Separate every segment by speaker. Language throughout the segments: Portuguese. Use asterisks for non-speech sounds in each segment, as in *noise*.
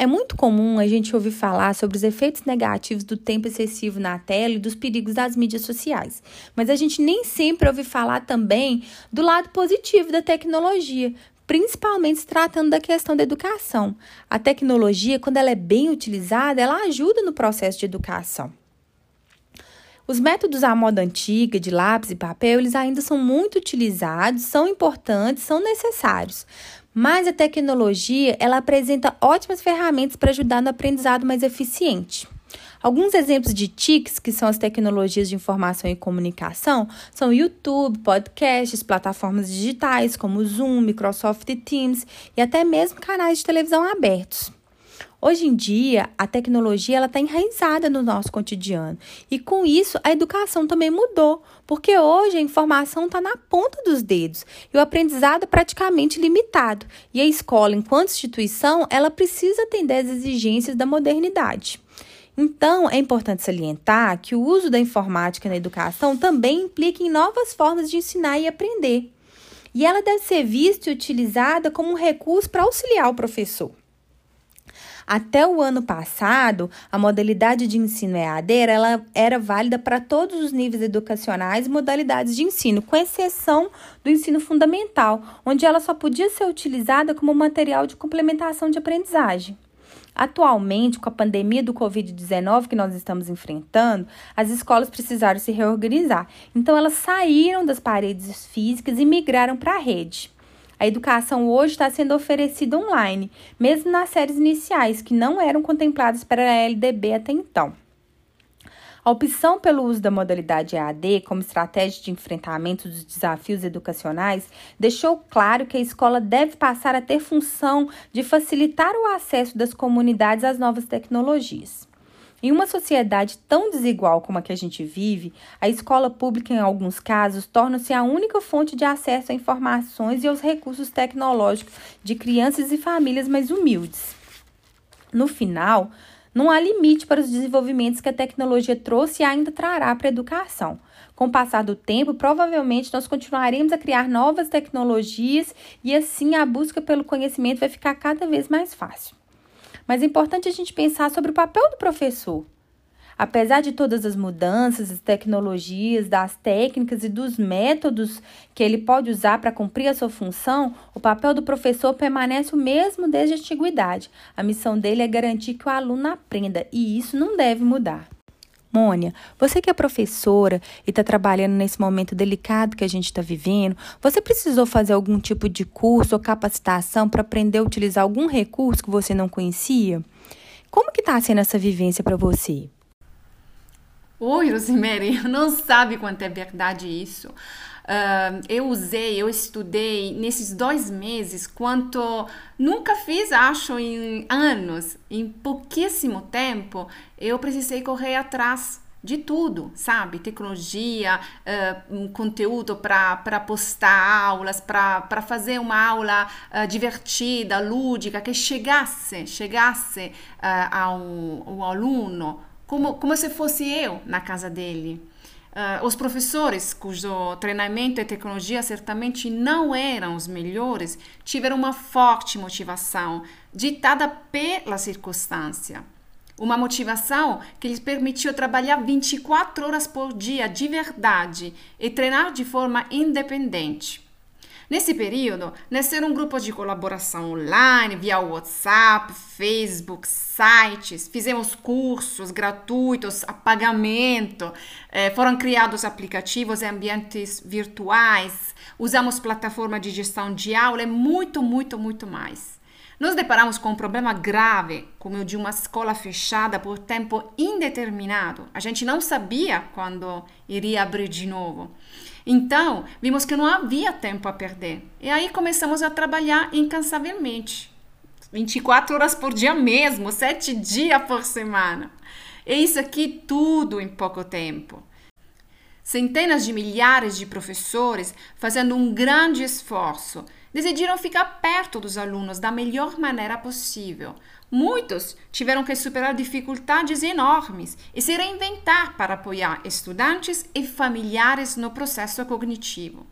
Speaker 1: É muito comum a gente ouvir falar sobre os efeitos negativos do tempo excessivo na tela e dos perigos das mídias sociais, mas a gente nem sempre ouve falar também do lado positivo da tecnologia, principalmente se tratando da questão da educação. A tecnologia, quando ela é bem utilizada, ela ajuda no processo de educação. Os métodos à moda antiga, de lápis e papel, eles ainda são muito utilizados, são importantes, são necessários. Mas a tecnologia, ela apresenta ótimas ferramentas para ajudar no aprendizado mais eficiente. Alguns exemplos de TICs, que são as tecnologias de informação e comunicação, são YouTube, podcasts, plataformas digitais como Zoom, Microsoft Teams e até mesmo canais de televisão abertos. Hoje em dia, a tecnologia está enraizada no nosso cotidiano e com isso a educação também mudou, porque hoje a informação está na ponta dos dedos e o aprendizado é praticamente limitado. E a escola, enquanto instituição, ela precisa atender às exigências da modernidade. Então, é importante salientar que o uso da informática na educação também implica em novas formas de ensinar e aprender. E ela deve ser vista e utilizada como um recurso para auxiliar o professor. Até o ano passado, a modalidade de ensino EAD ela era válida para todos os níveis educacionais e modalidades de ensino, com exceção do ensino fundamental, onde ela só podia ser utilizada como material de complementação de aprendizagem. Atualmente, com a pandemia do Covid-19 que nós estamos enfrentando, as escolas precisaram se reorganizar. Então, elas saíram das paredes físicas e migraram para a rede. A educação hoje está sendo oferecida online, mesmo nas séries iniciais, que não eram contempladas para a LDB até então. A opção pelo uso da modalidade EAD como estratégia de enfrentamento dos desafios educacionais deixou claro que a escola deve passar a ter função de facilitar o acesso das comunidades às novas tecnologias. Em uma sociedade tão desigual como a que a gente vive, a escola pública, em alguns casos, torna-se a única fonte de acesso a informações e aos recursos tecnológicos de crianças e famílias mais humildes. No final, não há limite para os desenvolvimentos que a tecnologia trouxe e ainda trará para a educação. Com o passar do tempo, provavelmente nós continuaremos a criar novas tecnologias e assim a busca pelo conhecimento vai ficar cada vez mais fácil. Mas é importante a gente pensar sobre o papel do professor. Apesar de todas as mudanças, as tecnologias, das técnicas e dos métodos que ele pode usar para cumprir a sua função, o papel do professor permanece o mesmo desde a antiguidade. A missão dele é garantir que o aluno aprenda e isso não deve mudar. Mônia, você que é professora e está trabalhando nesse momento delicado que a gente está vivendo, você precisou fazer algum tipo de curso ou capacitação para aprender a utilizar algum recurso que você não conhecia? Como que está sendo essa vivência para você?
Speaker 2: Oi, Rosemary, *laughs* não sabe quanto é verdade isso. Uh, eu usei, eu estudei nesses dois meses quanto nunca fiz, acho, em anos. Em pouquíssimo tempo, eu precisei correr atrás de tudo, sabe? Tecnologia, uh, um conteúdo para postar aulas, para fazer uma aula uh, divertida, lúdica, que chegasse, chegasse uh, ao, ao aluno como, como se fosse eu na casa dele. Uh, os professores, cujo treinamento e tecnologia certamente não eram os melhores, tiveram uma forte motivação, ditada pela circunstância. Uma motivação que lhes permitiu trabalhar 24 horas por dia de verdade e treinar de forma independente. Nesse período, nasceram grupos de colaboração online, via WhatsApp, Facebook, sites, fizemos cursos gratuitos a pagamento, eh, foram criados aplicativos em ambientes virtuais, usamos plataforma de gestão de aula e muito, muito, muito mais. Nos deparamos com um problema grave, como o de uma escola fechada por tempo indeterminado. A gente não sabia quando iria abrir de novo. Então, vimos que não havia tempo a perder. E aí começamos a trabalhar incansavelmente. 24 horas por dia mesmo, 7 dias por semana. E isso aqui tudo em pouco tempo. Centenas de milhares de professores fazendo um grande esforço decidiram ficar perto dos alunos da melhor maneira possível. Muitos tiveram que superar dificuldades enormes e se reinventar para apoiar estudantes e familiares no processo cognitivo.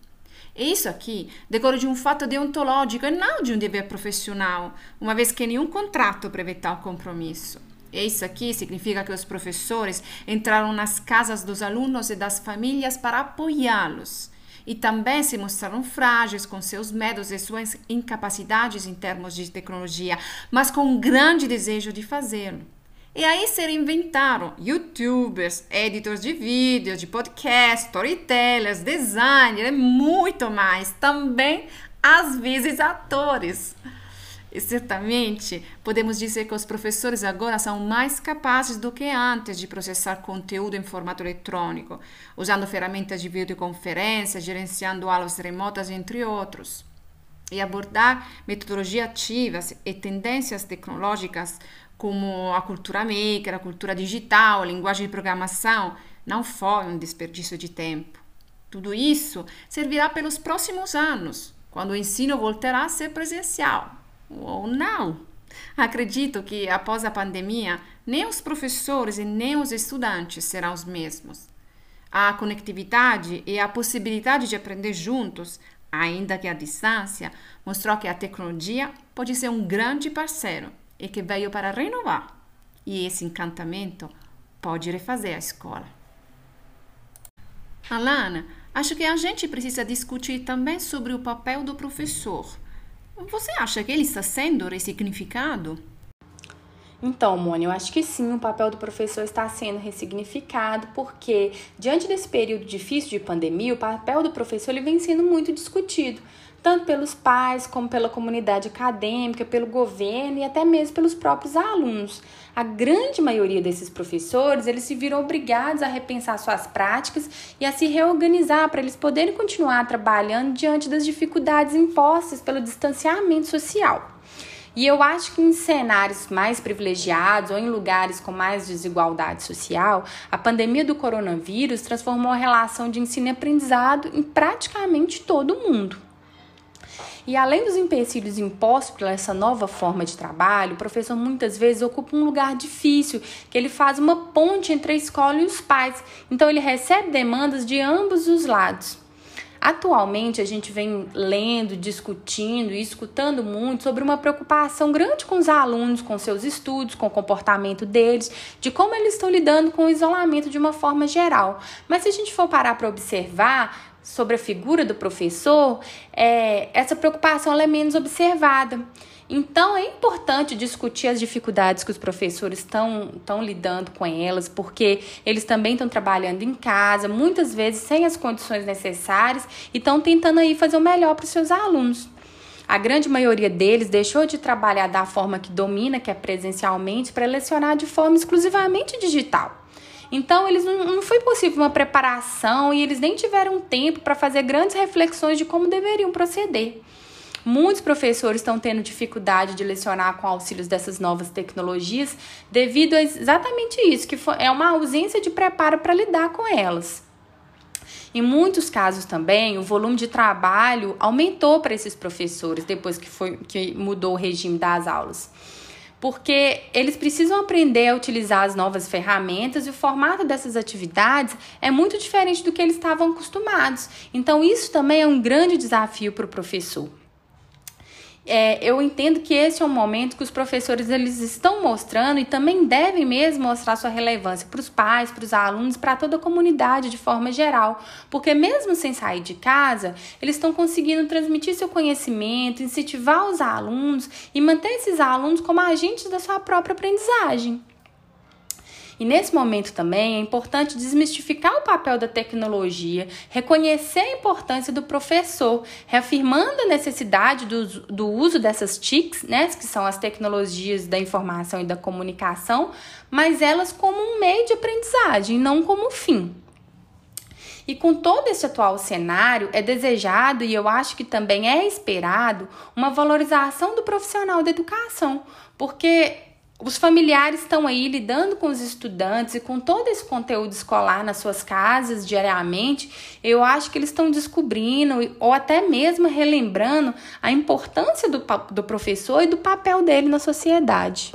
Speaker 2: E isso aqui decorre de um fato deontológico e não de um dever profissional, uma vez que nenhum contrato prevê tal compromisso. E isso aqui significa que os professores entraram nas casas dos alunos e das famílias para apoiá-los. E também se mostraram frágeis com seus medos e suas incapacidades em termos de tecnologia, mas com um grande desejo de fazê-lo. E aí se reinventaram youtubers, editores de vídeos, de podcast, storytellers, designers e muito mais. Também, às vezes, atores. E certamente podemos dizer que os professores agora são mais capazes do que antes de processar conteúdo em formato eletrônico, usando ferramentas de videoconferência, gerenciando aulas remotas, entre outros. E abordar metodologias ativas e tendências tecnológicas como a cultura maker, a cultura digital, a linguagem de programação, não foi um desperdício de tempo. Tudo isso servirá pelos próximos anos, quando o ensino voltará a ser presencial. Ou não. Acredito que após a pandemia, nem os professores e nem os estudantes serão os mesmos. A conectividade e a possibilidade de aprender juntos, ainda que à distância, mostrou que a tecnologia pode ser um grande parceiro e que veio para renovar. E esse encantamento pode refazer a escola. Alana, acho que a gente precisa discutir também sobre o papel do professor. Você acha que ele está sendo ressignificado?
Speaker 1: Então, Mônica, eu acho que sim, o papel do professor está sendo ressignificado, porque diante desse período difícil de pandemia, o papel do professor ele vem sendo muito discutido tanto pelos pais como pela comunidade acadêmica, pelo governo e até mesmo pelos próprios alunos. A grande maioria desses professores, eles se viram obrigados a repensar suas práticas e a se reorganizar para eles poderem continuar trabalhando diante das dificuldades impostas pelo distanciamento social. E eu acho que em cenários mais privilegiados ou em lugares com mais desigualdade social, a pandemia do coronavírus transformou a relação de ensino e aprendizado em praticamente todo mundo. E além dos empecilhos impostos por essa nova forma de trabalho, o professor muitas vezes ocupa um lugar difícil, que ele faz uma ponte entre a escola e os pais. Então ele recebe demandas de ambos os lados. Atualmente, a gente vem lendo, discutindo e escutando muito sobre uma preocupação grande com os alunos, com seus estudos, com o comportamento deles, de como eles estão lidando com o isolamento de uma forma geral. Mas se a gente for parar para observar, sobre a figura do professor, é, essa preocupação é menos observada. Então, é importante discutir as dificuldades que os professores estão lidando com elas, porque eles também estão trabalhando em casa, muitas vezes sem as condições necessárias, e estão tentando aí fazer o melhor para os seus alunos. A grande maioria deles deixou de trabalhar da forma que domina, que é presencialmente, para lecionar de forma exclusivamente digital. Então, eles não, não foi possível uma preparação e eles nem tiveram tempo para fazer grandes reflexões de como deveriam proceder. Muitos professores estão tendo dificuldade de lecionar com auxílios dessas novas tecnologias devido a exatamente isso, que é uma ausência de preparo para lidar com elas. Em muitos casos também, o volume de trabalho aumentou para esses professores depois que, foi, que mudou o regime das aulas porque eles precisam aprender a utilizar as novas ferramentas e o formato dessas atividades é muito diferente do que eles estavam acostumados. Então, isso também é um grande desafio para o professor é, eu entendo que esse é um momento que os professores eles estão mostrando e também devem mesmo mostrar sua relevância para os pais, para os alunos, para toda a comunidade de forma geral, porque mesmo sem sair de casa, eles estão conseguindo transmitir seu conhecimento, incentivar os alunos e manter esses alunos como agentes da sua própria aprendizagem. E nesse momento também é importante desmistificar o papel da tecnologia, reconhecer a importância do professor, reafirmando a necessidade do, do uso dessas TICs, né, que são as tecnologias da informação e da comunicação, mas elas como um meio de aprendizagem, não como fim. E com todo esse atual cenário, é desejado e eu acho que também é esperado uma valorização do profissional da educação, porque os familiares estão aí lidando com os estudantes e com todo esse conteúdo escolar nas suas casas diariamente. Eu acho que eles estão descobrindo ou até mesmo relembrando a importância do, do professor e do papel dele na sociedade.